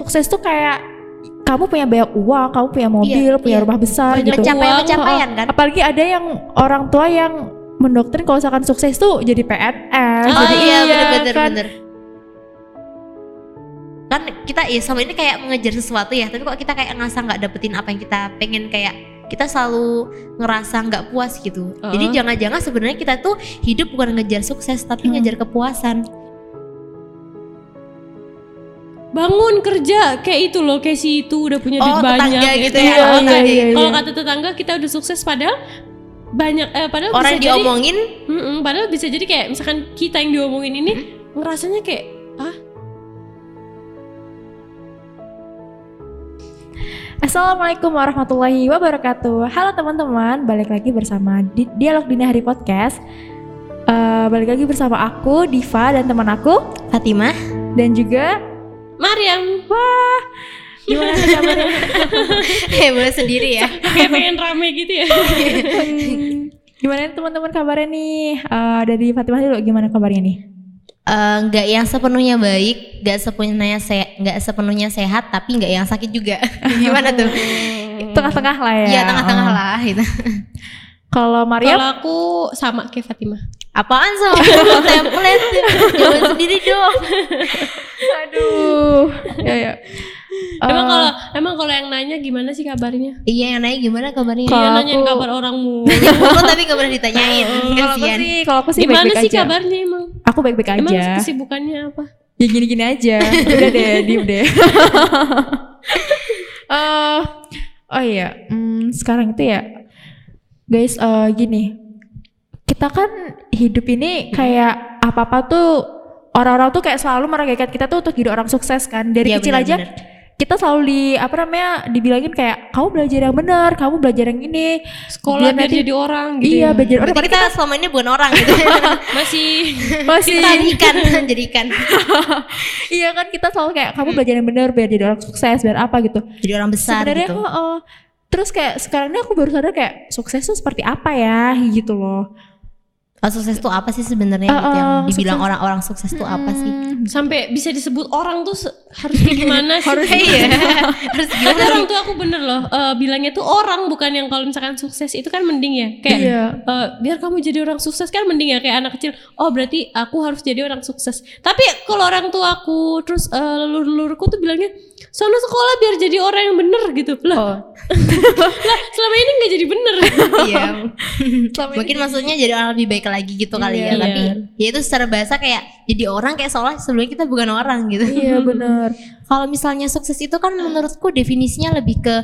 sukses tuh kayak kamu punya banyak uang, kamu punya mobil, punya iya. rumah besar Banyak gitu. pencapaian- Uang, pencapaian kan? Apalagi ada yang orang tua yang mendoktrin kalau misalkan sukses tuh jadi PNS, Oh jadi iya bener-bener kan. bener. Kan kita ya sama ini kayak mengejar sesuatu ya, tapi kok kita kayak ngerasa nggak dapetin apa yang kita pengen kayak kita selalu ngerasa nggak puas gitu. Jadi Uh-uh. jangan-jangan sebenarnya kita tuh hidup bukan ngejar sukses tapi Hmm. ngejar kepuasan. Bangun kerja kayak itu loh kayak si itu udah punya duit Oh, banyak tetangga gitu Iya, ya. kalau Iya, kata- iya, iya. kalau kata tetangga kita udah sukses padahal banyak eh, padahal Orang bisa diomongin jadi Mm-mm, padahal bisa jadi kayak misalkan kita yang diomongin ini Hmm. ngerasanya kayak ah Assalamualaikum warahmatullahi wabarakatuh. Halo teman-teman, balik lagi bersama di Dialog Dini Hari Podcast. Eh, balik lagi bersama aku Diva dan teman aku Fatimah dan juga Mariam wah gimana kabarnya? ya boleh sendiri ya. kayak pengen rame gitu ya Hmm, gimana nih teman-teman kabarnya nih? Eh, dari Fatimah dulu gimana kabarnya nih? Eh, nggak yang sepenuhnya baik, nggak sepenuhnya se nggak sepenuhnya sehat, tapi nggak yang sakit juga. Gimana tuh? Tengah-tengah lah ya. Iya tengah-tengah Oh. lah gitu. Kalau Maria kalau aku sama kayak Fatimah Apaan sama template? Jawab sendiri dong. aduh. ya ya. emang Eh, kalau emang kalau yang nanya gimana sih kabarnya Iya yang nanya gimana kabarnya? Kalau Iya nanyain aku- kabar orangmu Nanya mulu tapi gak pernah ditanyain. kalau aku sih, kalau aku sih gimana baik-baik sih aja. kabarnya emang Aku baik-baik emang aja. kesibukannya apa Ya gini-gini aja. Udah deh, diem deh. Eh, oh iya, hmm, sekarang itu ya, guys, eh, gini, kita kan hidup ini kayak apa-apa tuh orang-orang tuh kayak selalu meragakan kita tuh untuk jadi orang sukses kan. Dari Iya, kecil aja benar-benar. kita selalu di apa namanya dibilangin kayak kamu belajar yang benar, kamu belajar yang ini. sekolah Biar biar nanti- jadi orang gitu Iya, ya. belajar orang. Berarti kita selama ini bukan orang gitu. masih Masih jadi ikan, jadi ikan. iya kan kita selalu kayak kamu belajar yang benar biar jadi orang sukses biar apa gitu. Jadi orang besar sebenarnya gitu. oh, oh. terus kayak sekarang ini aku baru sadar kayak sukses tuh seperti apa ya gitu loh Oh, sukses tuh apa sih sebenarnya Uh, gitu yang uh, dibilang sukses. orang-orang sukses tuh apa sih? Hmm, sampai bisa disebut orang tuh harus gimana sih Harus Iya. Harus gimana? orang tuh aku bener loh eh, bilangnya tuh orang bukan yang kalau misalkan sukses itu kan mending ya kayak Iya. eh, biar kamu jadi orang sukses kan mending ya kayak anak kecil oh berarti aku harus jadi orang sukses tapi kalau orang tua aku terus eh, leluhur-leluhurku tuh bilangnya sono sekolah biar jadi orang yang bener gitu lah oh lah selama ini nggak jadi bener Iya. selama Mungkin ini- maksudnya jadi orang lebih baik lagi gitu kali ya. Iya. Tapi ya itu secara bahasa kayak jadi orang kayak seolah sebelumnya kita bukan orang gitu. iya benar Kalau misalnya sukses itu kan menurutku definisinya lebih ke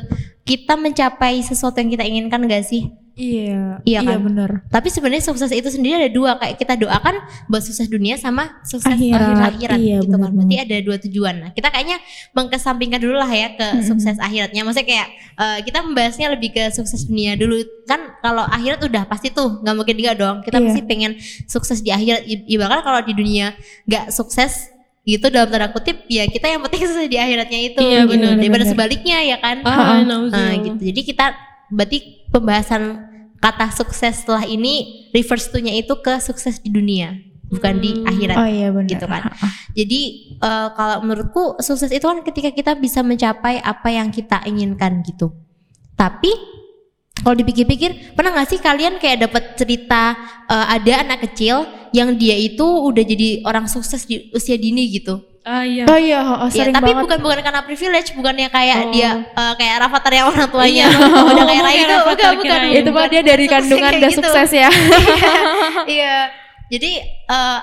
kita mencapai sesuatu yang kita inginkan gak sih? Iya Iya kan? benar Tapi sebenarnya sukses itu sendiri ada dua kayak kita doakan buat sukses dunia sama sukses Akhirat, akhirat, akhirat iya, gitu kan. benar Berarti ada dua tujuan. Nah, kita kayaknya mengkesampingkan dulu lah ya ke sukses akhiratnya. Maksudnya kayak eh, kita membahasnya lebih ke sukses dunia dulu. Kan kalau akhirat udah pasti tuh nggak mungkin enggak dong. Kita Iya. pasti pengen sukses di akhirat. I- Ibaratkan kalau di dunia nggak sukses gitu dalam tanda kutip ya kita yang penting sukses di akhiratnya itu Iya, gitu. benar, daripada benar. sebaliknya ya kan. ah, Nah, gitu. Jadi kita berarti pembahasan kata sukses setelah ini reverse to-nya itu ke sukses di dunia, bukan di Hmm. akhirat. oh iya benar Gitu kan. Jadi eh, kalau menurutku sukses itu kan ketika kita bisa mencapai apa yang kita inginkan gitu. Tapi kalau dipikir-pikir, pernah nggak sih kalian kayak dapat cerita eh, ada anak kecil yang dia itu udah jadi orang sukses di usia dini gitu? Ah iya oh iya oh, Ya, sering tapi banget bukan bukan karena privilege, bukannya kayak Oh. dia eh, kayak Rafathar yang orang Iya. tuanya udah kayak Oh, raya kayak itu, bukan, bukan, itu mah dia dari kandungan udah gitu. sukses ya Iya. Jadi eh,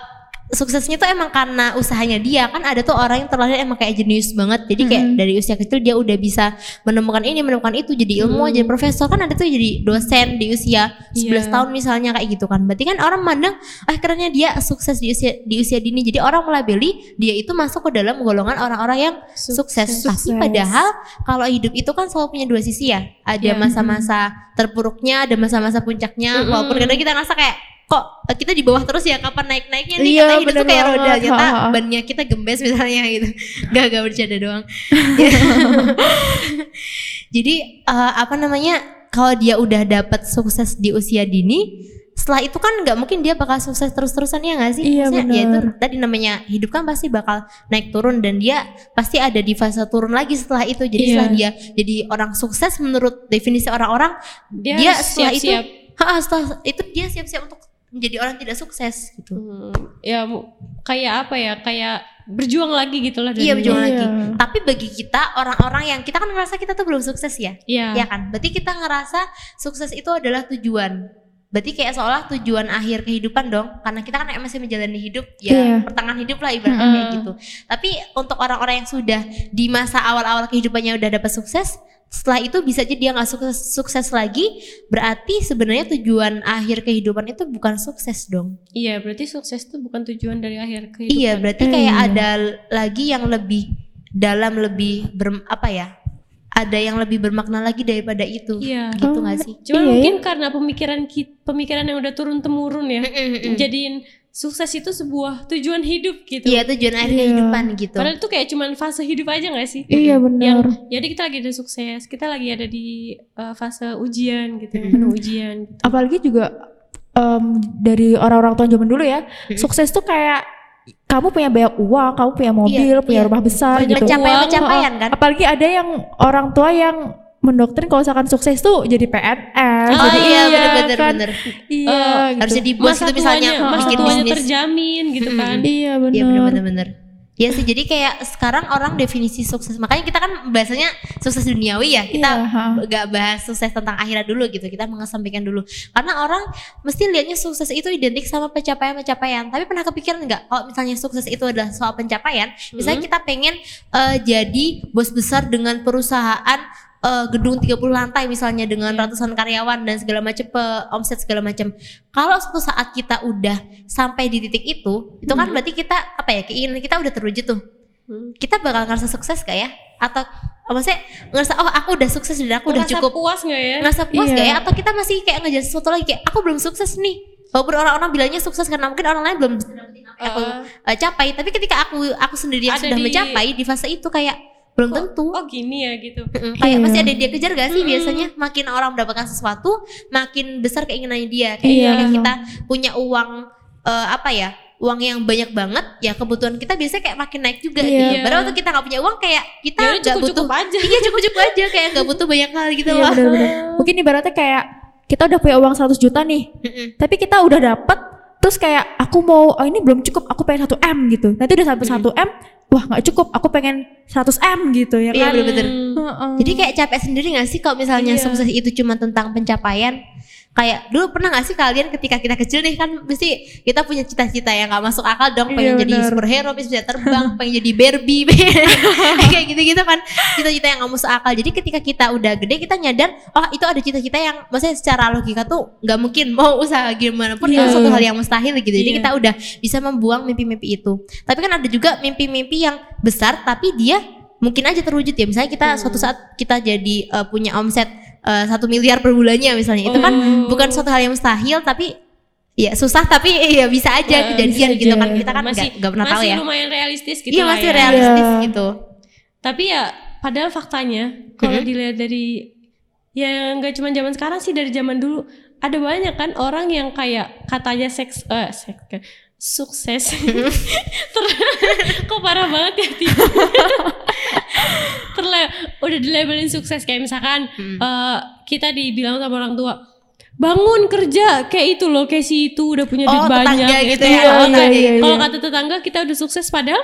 suksesnya tuh emang karena usahanya dia kan ada tuh orang yang terlahir emang kayak jenius banget. Jadi kayak Mm-mm. dari usia kecil dia udah bisa menemukan ini, menemukan itu, jadi ilmuwan, jadi profesor kan ada tuh jadi dosen di usia 11 Iya. tahun misalnya kayak gitu kan. Berarti kan orang mandang ah kerennya dia sukses di usia di usia dini. Jadi orang melabeli dia itu masuk ke dalam golongan orang-orang yang sukses. Tapi Sukses. padahal kalau hidup itu kan selalu punya dua sisi ya. Ada Iya. masa-masa terpuruknya, ada masa-masa puncaknya. Mm-mm. Walaupun kadang kita ngerasa kayak kok kita di bawah terus ya kapan naik-naiknya nih Iya, katanya hidup tuh bener kayak roda ha. bannya kita gembes misalnya gitu gak gak bercanda doang jadi eh, apa namanya kalau dia udah dapat sukses di usia dini setelah itu kan nggak mungkin dia bakal sukses terus-terusan ya nggak sih? Iya, Maksudnya, ya itu benar. tadi namanya hidup kan pasti bakal naik turun dan dia pasti ada di fase turun lagi setelah itu. Jadi Iya. setelah dia jadi orang sukses menurut definisi orang-orang, Dia, dia, setelah siap-siap. itu, ha, setelah itu dia siap-siap untuk menjadi orang tidak sukses gitu. Hmm, ya kayak apa ya? Kayak berjuang lagi gitu lah. Iya berjuang nol. lagi. Iya. Tapi bagi kita orang-orang yang kita kan ngerasa kita tuh belum sukses ya, Iya. ya kan? Berarti kita ngerasa sukses itu adalah tujuan. Berarti kayak seolah tujuan akhir kehidupan dong, karena kita kan masih menjalani hidup ya Iya. pertengahan hidup lah ibaratnya kayak Mm-mm. gitu. Tapi untuk orang-orang yang sudah di masa awal-awal kehidupannya udah dapat sukses, setelah itu bisa aja dia nggak sukses sukses lagi, berarti sebenarnya tujuan akhir kehidupan itu bukan sukses dong. Iya, berarti sukses itu bukan tujuan dari akhir kehidupan. Iya, berarti Eh, kayak iya. ada lagi yang lebih dalam lebih ber, apa ya? Ada yang lebih bermakna lagi daripada itu. Iya. Gitu nggak sih? Cuma Iya, mungkin karena pemikiran kita, pemikiran yang udah turun temurun ya, jadiin sukses itu sebuah tujuan hidup gitu. Iya, tujuan akhir Iya. kehidupan gitu. Padahal itu kayak cuman fase hidup aja gak sih? Iya Yang benar. jadi kita lagi ada sukses, kita lagi ada di uh, fase ujian gitu, Hmm. penuh ujian gitu. Apalagi juga em, dari orang-orang tua zaman dulu ya, Hmm. sukses tuh kayak kamu punya banyak uang, kamu punya mobil, Iya, punya iya. rumah besar gitu. Pencapaian-pencapaian kan? Apalagi ada yang orang tua yang mendoktrin kalau misalkan sukses tuh jadi PNS, Oh jadi iya, bener-bener kan. bener. Iya, Eh, gitu. Harus jadi bos Masa itu misalnya tuanya, masa bikin bisnis. terjamin gitu Mm-mm. kan. Iya Iya benar. bener-bener bener. Ya sih, jadi kayak sekarang orang definisi sukses. Makanya kita kan bahasanya sukses duniawi ya. Kita Iya, ha. gak bahas sukses tentang akhirat dulu gitu. Kita mengesampingkan dulu. Karena orang mesti lihatnya sukses itu identik sama pencapaian-pencapaian. Tapi pernah kepikiran nggak kalau misalnya sukses itu adalah soal pencapaian? Misalnya kita pengen eh, jadi bos besar dengan perusahaan eh, gedung 30 lantai misalnya dengan ratusan karyawan dan segala macam omset segala macam. Kalau suatu saat kita udah sampai di titik itu, itu kan berarti kita apa ya keinginan kita udah terwujud tuh. Hmm. Kita bakal ngerasa sukses gak ya? Atau oh, maksudnya ngerasa oh aku udah sukses dan aku udah cukup puas nggak ya? ngerasa puas Iya. gak ya? Atau kita masih kayak ngejar sesuatu lagi kayak aku belum sukses nih. Walaupun orang-orang bilangnya sukses karena mungkin orang lain belum bisa dapetin apa yang aku Uh, capai, tapi ketika aku aku sendiri yang Ada sudah di- mencapai di fase itu kayak belum tentu. oh gini ya gitu. Kayak Iya. pasti ada dia kejar gak sih Mm-mm. biasanya makin orang mendapatkan sesuatu makin besar keinginannya dia kayak kayak kita punya uang eh, apa ya uang yang banyak banget ya kebutuhan kita biasanya kayak makin naik juga Iya. gitu. Padahal waktu kita nggak punya uang kayak kita Ya nggak butuh cukup-cukup aja. iya cukup cukup aja kayak nggak butuh banyak hal gitu Iya loh. benar-benar. Mungkin ibaratnya kayak kita udah punya uang 100 juta nih, Mm-mm. tapi kita udah dapet terus kayak aku mau oh ini belum cukup, aku pengen 1 M gitu. Nanti udah sampai 1 M, wah nggak cukup, aku pengen 100 M gitu ya Iya kan. bener-bener. Hmm. Heeh. Jadi kayak capek sendiri gak sih kalau misalnya Iya. sukses itu cuma tentang pencapaian? Kayak dulu pernah gak sih kalian ketika kita kecil nih kan mesti kita punya cita-cita yang gak masuk akal dong pengen Iya, jadi superhero, pengen bisa terbang, pengen jadi Barbie, kayak gitu-gitu kan cita-cita yang gak masuk akal. Jadi ketika kita udah gede kita nyadar oh itu ada cita-cita yang maksudnya secara logika tuh gak mungkin mau usaha gimana pun Iya. itu suatu hal yang mustahil gitu. Jadi Iya. kita udah bisa membuang mimpi-mimpi itu. Tapi kan ada juga mimpi-mimpi yang besar tapi dia mungkin aja terwujud ya. Misalnya kita suatu saat kita jadi eh, punya omset eh, satu miliar per bulannya misalnya. Itu kan Oh. bukan suatu hal yang mustahil tapi ya susah tapi ya bisa aja Ya, kejadian bisa gitu aja. kan. Kita kan masih nggak nggak pernah tahu masih ya. lumayan realistis gitu Iya lah masih ya. realistis Iya. gitu. Tapi ya padahal faktanya kalau dilihat dari ya nggak cuma zaman sekarang sih dari zaman dulu ada banyak kan orang yang kayak katanya seks eh seks sukses Ter- kok parah banget ya tiba terle udah dilabelin sukses kayak misalkan Hmm. eh, kita dibilang sama orang tua bangun kerja kayak itu loh kayak si itu udah punya duit Oh, banyak gitu Iya, ya, kata- gitu. kalau kata tetangga kita udah sukses padahal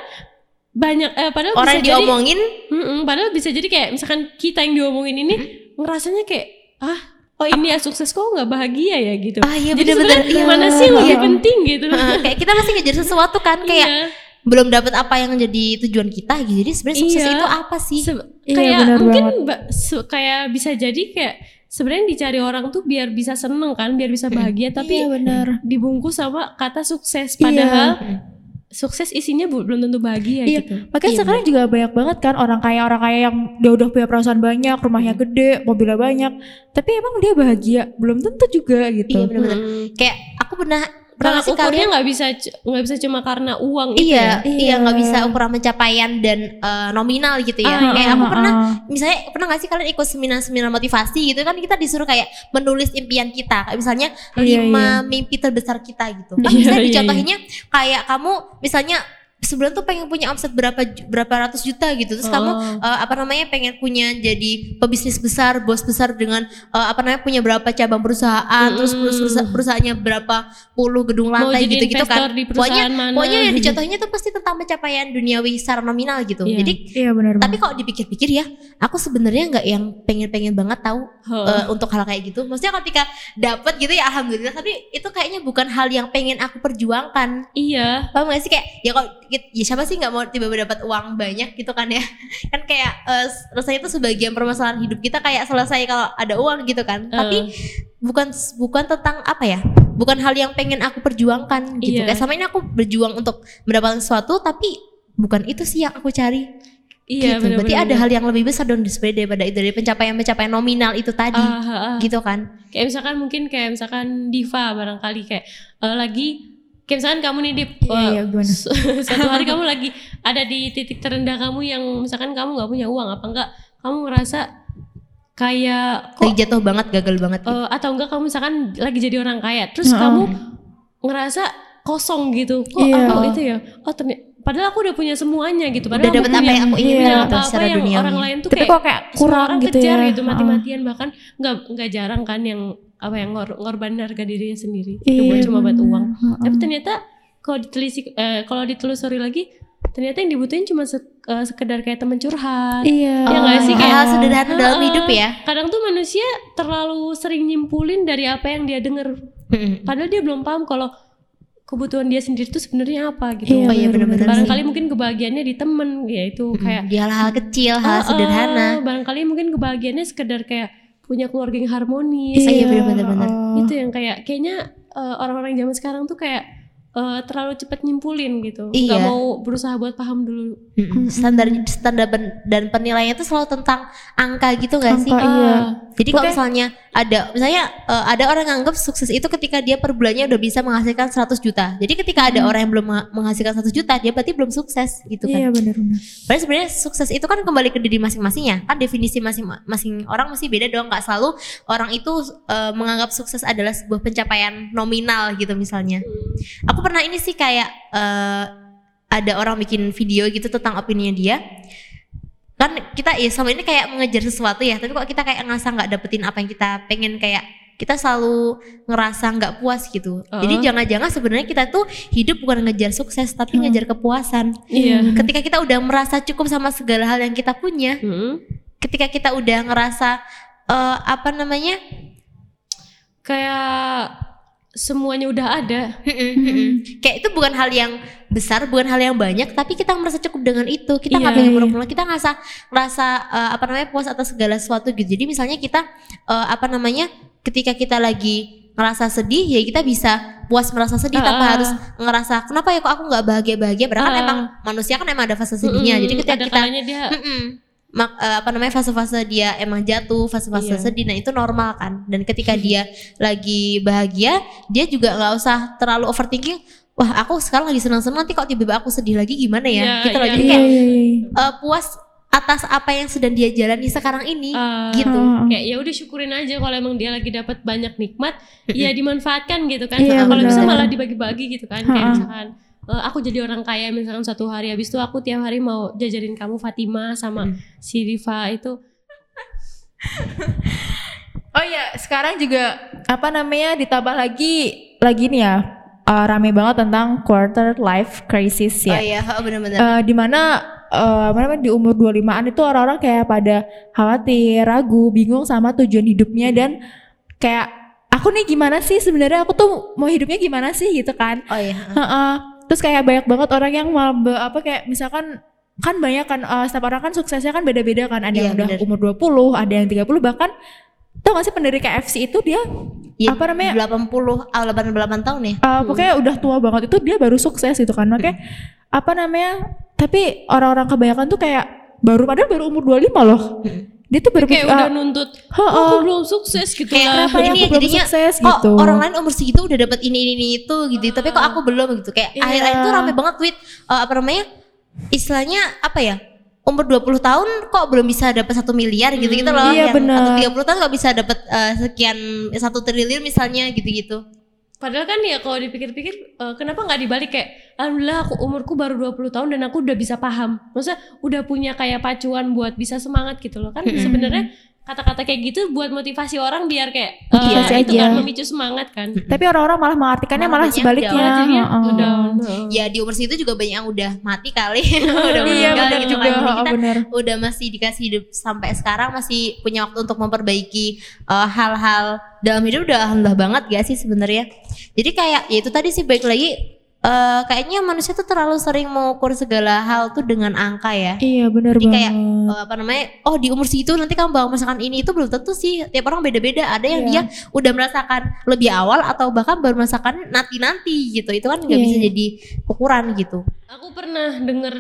banyak eh, padahal Orang bisa jadi diomongin Mm-mm, padahal bisa jadi kayak misalkan kita yang diomongin ini ngerasanya kayak ah oh ini ya sukses kok nggak bahagia ya gitu. Ah, iya, jadi bener-bener. sebenarnya Iya. mana sih yang lebih Iya. penting gitu. eh, kayak kita masih ngejar sesuatu kan kayak Iya. Belum dapat apa yang jadi tujuan kita gitu. Jadi sebenarnya sukses Iya. itu apa sih? Se- Iya, kayak benar mungkin kayak bisa jadi kayak sebenarnya dicari orang tuh biar bisa seneng kan, biar bisa bahagia tapi Iya benar. dibungkus sama kata sukses Iya. padahal sukses isinya belum tentu bahagia Iya. gitu. Makanya Iya, sekarang juga banyak banget kan orang kaya orang kaya yang dia udah punya perusahaan banyak, rumahnya gede, mobilnya banyak, tapi emang dia bahagia belum tentu juga gitu. Iya benar-benar. Mm. Kayak aku Pernah Tolak nggak sih ukurnya kalian nggak bisa nggak bisa cuma karena uang itu Iya, ya. iya Iya. nggak bisa ukuran pencapaian dan eh, nominal gitu ya. Ah, kayak ah, aku ah, pernah, ah. misalnya pernah nggak sih kalian ikut seminar-seminar motivasi gitu kan kita disuruh kayak menulis impian kita, kayak misalnya Iya, lima mimpi terbesar kita gitu. Kan Iya, misalnya iya, dicontohinnya kayak kamu misalnya sebulan tuh pengen punya omset berapa berapa ratus juta gitu, terus kamu Oh. eh, apa namanya pengen punya jadi pebisnis besar, bos besar dengan eh, apa namanya punya berapa cabang perusahaan, terus Mm-mm. perusahaan perusahaannya berapa puluh gedung Mau lantai jadi gitu-gitu investor kan. di Pokoknya perusahaan mana. pokoknya yang dicontohinnya tuh pasti tentang pencapaian duniawi secara nominal gitu. Iya. Jadi Iya benar tapi kalau dipikir-pikir ya, aku sebenarnya nggak yang pengen-pengen banget tahu Oh. eh, untuk hal kayak gitu. Maksudnya ketika dapat gitu ya alhamdulillah, tapi itu kayaknya bukan hal yang pengen aku perjuangkan. Iya. Paham gak sih kayak ya kok ya siapa sih nggak mau tiba-tiba dapat uang banyak gitu kan ya? Kan kayak eh, rasanya itu sebagian permasalahan hidup kita kayak selesai kalau ada uang gitu kan. Tapi bukan bukan tentang apa ya? Bukan hal yang pengen aku perjuangkan gitu. Iya. Kayak sama ini aku berjuang untuk mendapatkan sesuatu tapi bukan itu sih yang aku cari. Iya gitu. Berarti benar-benar. ada hal yang lebih besar dong sebenarnya daripada itu dari pencapaian-pencapaian nominal itu tadi. Ah, ah, ah. Gitu kan. Kayak misalkan mungkin kayak misalkan Diva barangkali kayak eh, lagi kayak misalkan kamu nih Dip Iya, iya, suatu hari kamu lagi ada di titik terendah kamu yang misalkan kamu nggak punya uang apa enggak kamu ngerasa kayak kok Lagi jatuh banget, gagal banget gitu. eh, atau enggak kamu misalkan lagi jadi orang kaya terus kamu ngerasa kosong gitu kok Iya. aku itu ya oh ternyata padahal aku udah punya semuanya gitu padahal Udah dapat apa yang aku Iya. inginkan apa-apa secara yang orang lain tuh Tapi kayak kok kayak kurang orang gitu kejar ya. gitu mati-matian bahkan nggak nggak jarang kan yang apa yang ngor ngorbanin harga dirinya sendiri Iya, cuma cuma buat uang Heeh. tapi ternyata kalau ditelisik eh, kalau ditelusuri lagi ternyata yang dibutuhin cuma se- eh, sekedar kayak teman curhat Iya. Ya nggak sih, kayak hal kayak- sederhana dalam Heeh. hidup ya. kadang tuh manusia terlalu sering nyimpulin dari apa yang dia denger padahal dia belum paham kalau kebutuhan dia sendiri tuh sebenarnya apa gitu Iya, Oh iya, sih. barangkali mungkin kebahagiaannya di temen yaitu kayak di hal-hal kecil, hal ah, sederhana. barangkali mungkin kebahagiaannya sekedar kayak punya keluarga yang harmonis Iya, bener. heeh. itu yang kayak kayaknya eh, orang-orang zaman sekarang tuh kayak eh, terlalu cepat nyimpulin gitu Iya. nggak mau berusaha buat paham dulu Mm-mm. Standar standar ben- dan penilaiannya itu selalu tentang angka gitu gak sih? Iya. Jadi kalau misalnya ada misalnya eh, ada orang yang anggap sukses itu ketika dia per bulannya udah bisa menghasilkan 100 juta. Jadi ketika ada orang yang belum mengha- menghasilkan 100 juta, dia berarti belum sukses gitu kan. Iya benar-benar. Padahal sebenarnya sukses itu kan kembali ke diri masing-masingnya. Kan definisi masing-masing orang mesti beda dong. Nggak selalu orang itu eh, menganggap sukses adalah sebuah pencapaian nominal gitu misalnya. Aku pernah ini sih kayak eh, ada orang bikin video gitu tentang opininya dia. Kan kita ya sama ini kayak mengejar sesuatu ya. Tapi kok kita kayak ngerasa nggak dapetin apa yang kita pengen kayak kita selalu ngerasa nggak puas gitu. Jadi Uh-uh. jangan-jangan sebenarnya kita tuh hidup bukan ngejar sukses tapi ngejar kepuasan iya ketika kita udah merasa cukup sama segala hal yang kita punya, Mm-mm. ketika kita udah ngerasa eh, apa namanya, kayak semuanya udah ada kayak itu bukan hal yang besar, bukan hal yang banyak, tapi kita merasa cukup dengan itu. Kita nggak Iya. pengen muluk-muluk, kita ngerasa ngerasa eh, apa namanya puas atas segala sesuatu gitu. Jadi misalnya kita eh, apa namanya, ketika kita lagi ngerasa sedih, ya kita bisa puas merasa sedih tanpa Ah. harus ngerasa kenapa ya kok aku nggak bahagia bahagia. Padahal kan Ah. emang manusia kan emang ada fase sedihnya. Mm-mm. Jadi ketika ada kita dia Mm-mm. Mak- eh, apa namanya fase-fase dia emang jatuh, fase-fase Iya. sedih, nah itu normal kan. Dan ketika dia lagi bahagia, dia juga nggak usah terlalu overthinking. Wah, aku sekarang lagi senang-senang, nanti kok tiba-tiba aku sedih lagi gimana ya? Iya, gitu loh. iya. Jadi kayak eh, puas atas apa yang sedang dia jalani sekarang ini, Ah. gitu. Kayak ya udah syukurin aja kalau emang dia lagi dapat banyak nikmat ya dimanfaatkan gitu kan Iya, kalau bisa malah dibagi-bagi gitu kan kayak Ha-ha. misalkan eh, aku jadi orang kaya misalkan satu hari habis itu aku tiap hari mau jajarin kamu Fatima sama si Riva itu Oh iya, sekarang juga apa namanya ditambah lagi lagi nih ya uh, rame banget tentang quarter life crisis Oh ya. iya, oh, bener-bener. Eh, di mana eh, apa namanya di umur 25-an itu orang-orang kayak pada khawatir, ragu, bingung sama tujuan hidupnya dan kayak aku nih gimana sih sebenarnya aku tuh mau hidupnya gimana sih gitu kan. oh iya. Heeh. Terus kayak banyak banget orang yang be- apa kayak misalkan kan banyak kan eh, setiap orang kan suksesnya kan beda-beda kan. Ada yang Iya, udah bener. umur 20, ada yang 30 bahkan tau gak sih pendiri KFC itu dia Iya, apa namanya? 80 ah 88 tahun ya. eh, pokoknya udah tua banget itu dia baru sukses gitu kan. Makanya apa namanya? Tapi orang-orang kebanyakan tuh kayak baru padahal baru umur 25 loh. Dia tuh berpikir kayak udah ah, nuntut "Ha, oh, ah, aku belum sukses gitu Kayak lah. kenapa ya ini ya jadinya, sukses kok gitu. orang lain umur segitu udah dapat ini ini ini itu gitu. Tapi kok aku belum gitu. Kayak Iya. akhir-akhir itu rame banget tweet eh, apa namanya istilahnya apa ya umur 20 tahun kok belum bisa dapat satu miliar gitu gitu loh. iya, yang benar. atau 30 tahun kok bisa dapat eh, sekian satu triliun misalnya gitu-gitu Padahal kan ya kalau dipikir-pikir eh, kenapa nggak dibalik kayak alhamdulillah aku umurku baru 20 tahun dan aku udah bisa paham. Maksudnya udah punya kayak pacuan buat bisa semangat gitu loh. Kan sebenarnya kata-kata kayak gitu buat motivasi orang biar kayak eh, Motivasi itu aja. kan memicu semangat kan. tapi orang-orang malah mengartikannya Malah malah sebaliknya Heeh. udah ya di umur segitu juga banyak yang udah mati kali. Udah iya meninggal benar gitu juga. Kan Jadi heeh, kita benar. udah masih dikasih hidup sampai sekarang masih punya waktu untuk memperbaiki uh, hal-hal dalam hidup udah alhamdulillah banget gak sih sebenarnya? Jadi kayak ya itu tadi sih baik lagi uh, kayaknya manusia tuh terlalu sering mengukur segala hal tuh dengan angka ya iya benar banget kayak uh, apa namanya oh di umur segitu nanti kamu bakal merasakan ini itu belum tentu sih tiap orang beda-beda ada yang Iya. dia udah merasakan lebih awal atau bahkan baru merasakan nanti-nanti gitu itu kan nggak Iya, bisa iya. jadi ukuran gitu Aku pernah denger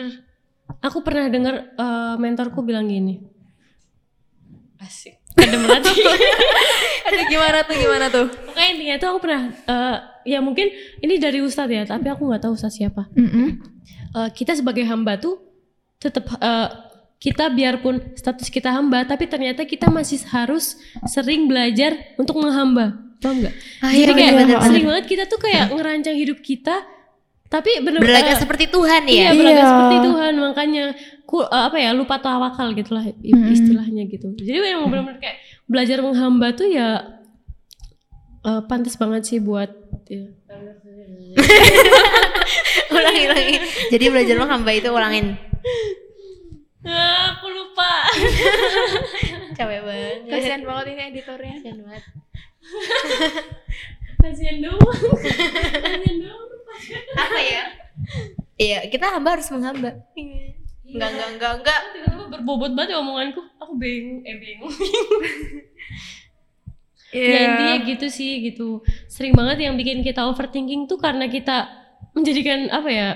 aku pernah denger eh, mentorku bilang gini. Asik. Ada melati. Aduh gimana tuh gimana tuh Pokoknya intinya tuh aku pernah eh, ya mungkin ini dari ustadz ya, tapi aku nggak tahu ustadz siapa. Mm-mm. Eh, kita sebagai hamba tuh tetap eh, kita biarpun status kita hamba, tapi ternyata kita masih harus sering belajar untuk menghamba. Paham nggak? Ah, Jadi iya, kayak bener-bener. sering banget kita tuh kayak ngerancang hidup kita, tapi bener berlagak eh, seperti Tuhan ya Iya, berlagak Iya. seperti Tuhan makanya ku, eh, apa ya lupa tawakal gitulah Mm-mm. istilahnya gitu. Jadi memang benar-benar kayak belajar menghamba tuh ya eh, pantas banget sih buat ya. ulangi ulangi jadi belajar menghamba itu ulangin Ah, aku lupa. capek banget kasihan banget ini editornya Kasian banget. Kasihan dong. Kasihan dong. apa ya iya kita hamba harus menghamba enggak enggak enggak enggak Tiba-tiba berbobot banget ya omonganku. Aku bingung, eh bingung. Iya. Ya intinya gitu sih gitu. Sering banget yang bikin kita overthinking tuh karena kita menjadikan apa ya?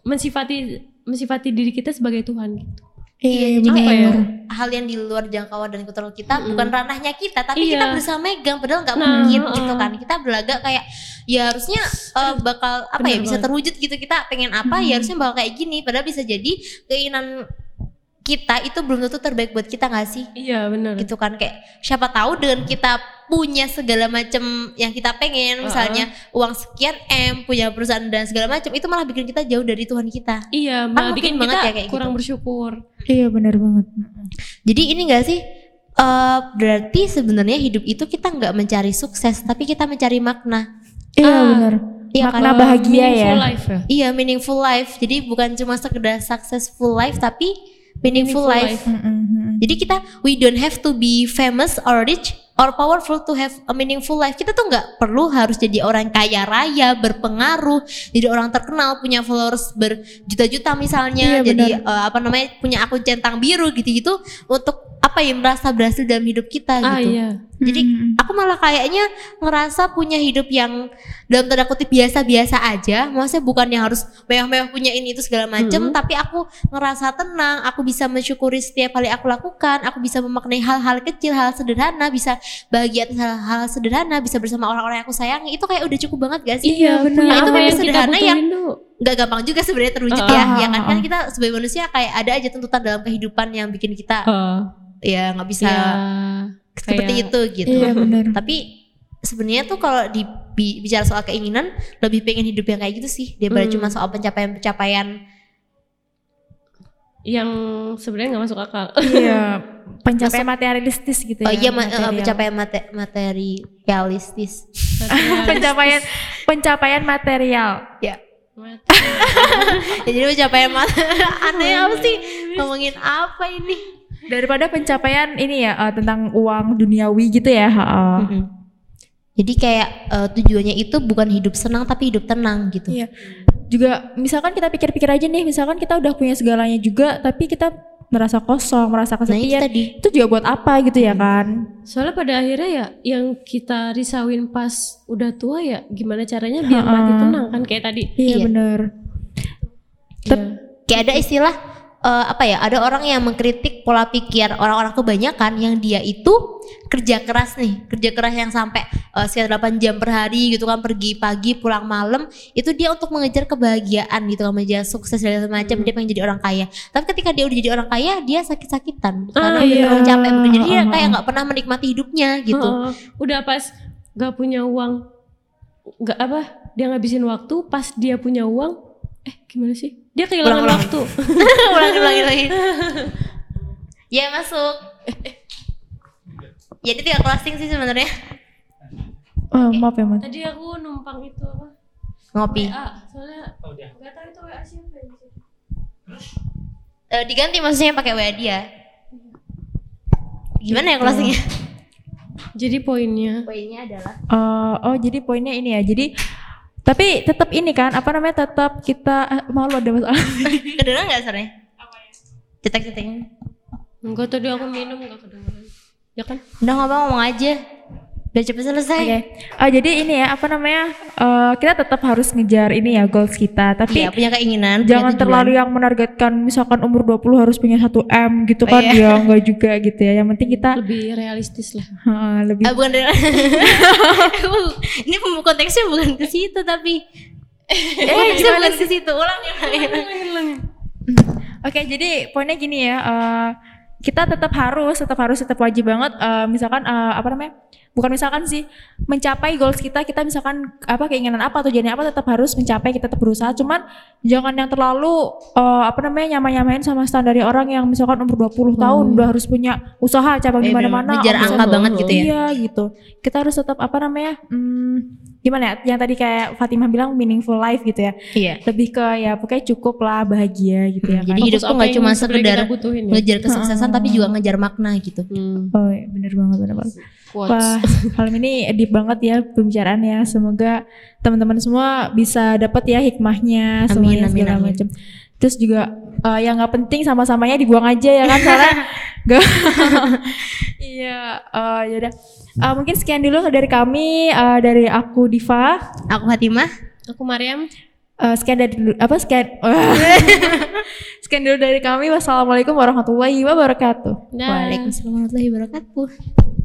mensifati mensifati diri kita sebagai Tuhan gitu. Iya jadi Apa kayak ya? hal yang di luar jangkauan dan kontrol kita Mm-mm. bukan ranahnya kita tapi Iya. kita berusaha megang padahal nggak Nah, mungkin uh-uh. gitu kan kita berlagak kayak ya harusnya uh, bakal apa ya Bener bisa banget. terwujud gitu kita pengen apa ya harusnya bakal kayak gini padahal bisa jadi keinginan kita itu belum tentu terbaik buat kita nggak sih Iya benar. gitu kan kayak siapa tahu dengan kita punya segala macam yang kita pengen misalnya uang sekian m punya perusahaan dan segala macam itu malah bikin kita jauh dari Tuhan kita Iya, Kan malah mungkin bikin banget kita ya kayak kurang gitu. bersyukur. iya benar banget jadi ini gak sih eh berarti sebenarnya hidup itu kita nggak mencari sukses tapi kita mencari makna iya Ah. benar Iya kan? makna bahagia Meaningful ya life ya. iya meaningful life jadi bukan cuma sekedar successful life tapi meaningful, Meaningful life. life. Mm-mm, mm-mm. Jadi kita we don't have to be famous or rich or powerful to have a meaningful life. Kita tuh nggak perlu harus jadi orang kaya raya, berpengaruh, jadi orang terkenal, punya followers berjuta-juta misalnya, Iya, jadi eh, apa namanya punya akun centang biru gitu-gitu untuk apa ya merasa berhasil dalam hidup kita Ah gitu. iya. Jadi aku malah kayaknya ngerasa punya hidup yang dalam tanda kutip biasa-biasa aja. Maksudnya bukan yang harus mewah-mewah punya ini itu segala macem, Hmm. tapi aku ngerasa tenang. Aku bisa mensyukuri setiap kali aku lakukan. Aku bisa memaknai hal-hal kecil, hal sederhana, bisa bahagia hal-hal sederhana, bisa bersama orang-orang yang aku sayangi. Itu kayak udah cukup banget gak sih? Iya, benar. punya Itu kita sederhana yang- tuh. Gak gampang juga sebenarnya terwujud Ah, ya. ah, ya kan ah, kan ah. kita sebagai manusia kayak ada aja tuntutan dalam kehidupan yang bikin kita Ah, ya nggak bisa iya. seperti Kayak- itu gitu. iya Tapi sebenarnya tuh kalau di bi- bicara soal keinginan lebih pengen hidup yang kayak gitu sih daripada Hmm. cuma soal pencapaian-pencapaian. yang sebenarnya nggak masuk akal. iya pencapaian materialistis gitu Oh ya iya ma- eh, material. pencapaian mate- materialistis. pencapaian pencapaian material Ya. ya jadi pencapaian mat- aneh apa sih ngomongin apa ini? daripada pencapaian ini ya eh, tentang uang duniawi gitu ya heeh. Mm-mm. Jadi kayak eh, tujuannya itu bukan hidup senang tapi hidup tenang gitu. Iya. Juga misalkan kita pikir-pikir aja nih, misalkan kita udah punya segalanya juga, tapi kita merasa kosong, merasa Nah itu kesepian. tadi. itu juga buat apa gitu ya kan? Soalnya pada akhirnya ya yang kita risauin pas udah tua ya gimana caranya biar mati tenang kan kayak tadi. Iya, Iya. bener. Iya. Kayak ada istilah eh, apa ya ada orang yang mengkritik pola pikir orang-orang kebanyakan yang dia itu kerja keras nih kerja keras yang sampai eh, sekitar 8 jam per hari gitu kan pergi pagi pulang malam itu dia untuk mengejar kebahagiaan gitu kan mengejar sukses dan segala macam dia pengen jadi orang kaya tapi ketika dia udah jadi orang kaya dia sakit-sakitan karena Ah, udah iya. terlalu capek bekerja jadi dia Ah, kayak ah. nggak pernah menikmati hidupnya gitu Heeh. udah pas gak punya uang nggak apa dia ngabisin waktu pas dia punya uang eh gimana sih dia kehilangan Ulang-ulang. waktu. Ulangi ulangi ulangi ya masuk. Jadi tiga closing sih sebenarnya. Oh, maaf ya, Mat. tadi aku numpang itu apa? Ngopi. WA soalnya nggak tahu itu WA siapa ya Eh, diganti maksudnya pakai WA dia. Gimana ya closingnya? Jadi poinnya? Poinnya adalah? Eh, oh, jadi poinnya ini ya. Jadi tapi tetap ini kan apa namanya tetap kita eh, malu ada masalah. kedengeran nggak sebenarnya cetek ceteknya enggak tadi aku minum enggak kedengeran. Ya kan? Udah ngomong ngomong aja udah cepet selesai Oke. Oh, jadi ini ya apa namanya? eh, kita tetap harus ngejar ini ya goals kita, tapi Iya, punya keinginan punya jangan tujuan. terlalu yang menargetkan misalkan umur 20 harus punya 1 M gitu Oh, kan iya. ya enggak juga gitu ya. Yang penting kita lebih realistis lah eh, lebih Ah, bukan dari ini konteksnya bukan ke situ tapi eh, konteksnya bukan ke situ ulang ya Oke, jadi poinnya gini ya, eh, kita tetap harus, tetap harus, tetap wajib banget, eh, misalkan eh, apa namanya, bukan misalkan sih, mencapai goals kita, kita misalkan apa keinginan apa tujuannya apa tetap harus mencapai, kita tetap berusaha, cuman jangan yang terlalu eh, apa namanya nyamain-nyamain sama standar orang yang misalkan umur 20 tahun udah harus punya usaha cabang di Iya, mana-mana, ngejar angka banget gitu ya. Iya gitu, kita harus tetap apa namanya, hmm, gimana ya, yang tadi kayak Fatimah bilang meaningful life gitu ya, iya lebih ke ya pokoknya cukup lah bahagia gitu ya. Hmm, kan. jadi hidup Fokus tuh nggak cuma sekedar butuhin ya ngejar kesuksesan tapi juga ngejar makna gitu hmm. Oh iya, bener banget, bener banget. quotes. Wah, malam ini deep banget ya pembicaraannya. Semoga teman-teman semua bisa dapat ya hikmahnya, Amin, semuanya amin, segala amin. macam. Terus juga eh, yang nggak penting sama-samanya dibuang aja ya kan soalnya gak iya eh, yaudah Eh, mungkin sekian dulu dari kami eh, dari aku Diva. Aku Fatimah aku Mariam Eh, sekian dari dulu apa sekian sekian dulu dari kami. Wassalamualaikum warahmatullahi wabarakatuh. Dah. Waalaikumsalam warahmatullahi wabarakatuh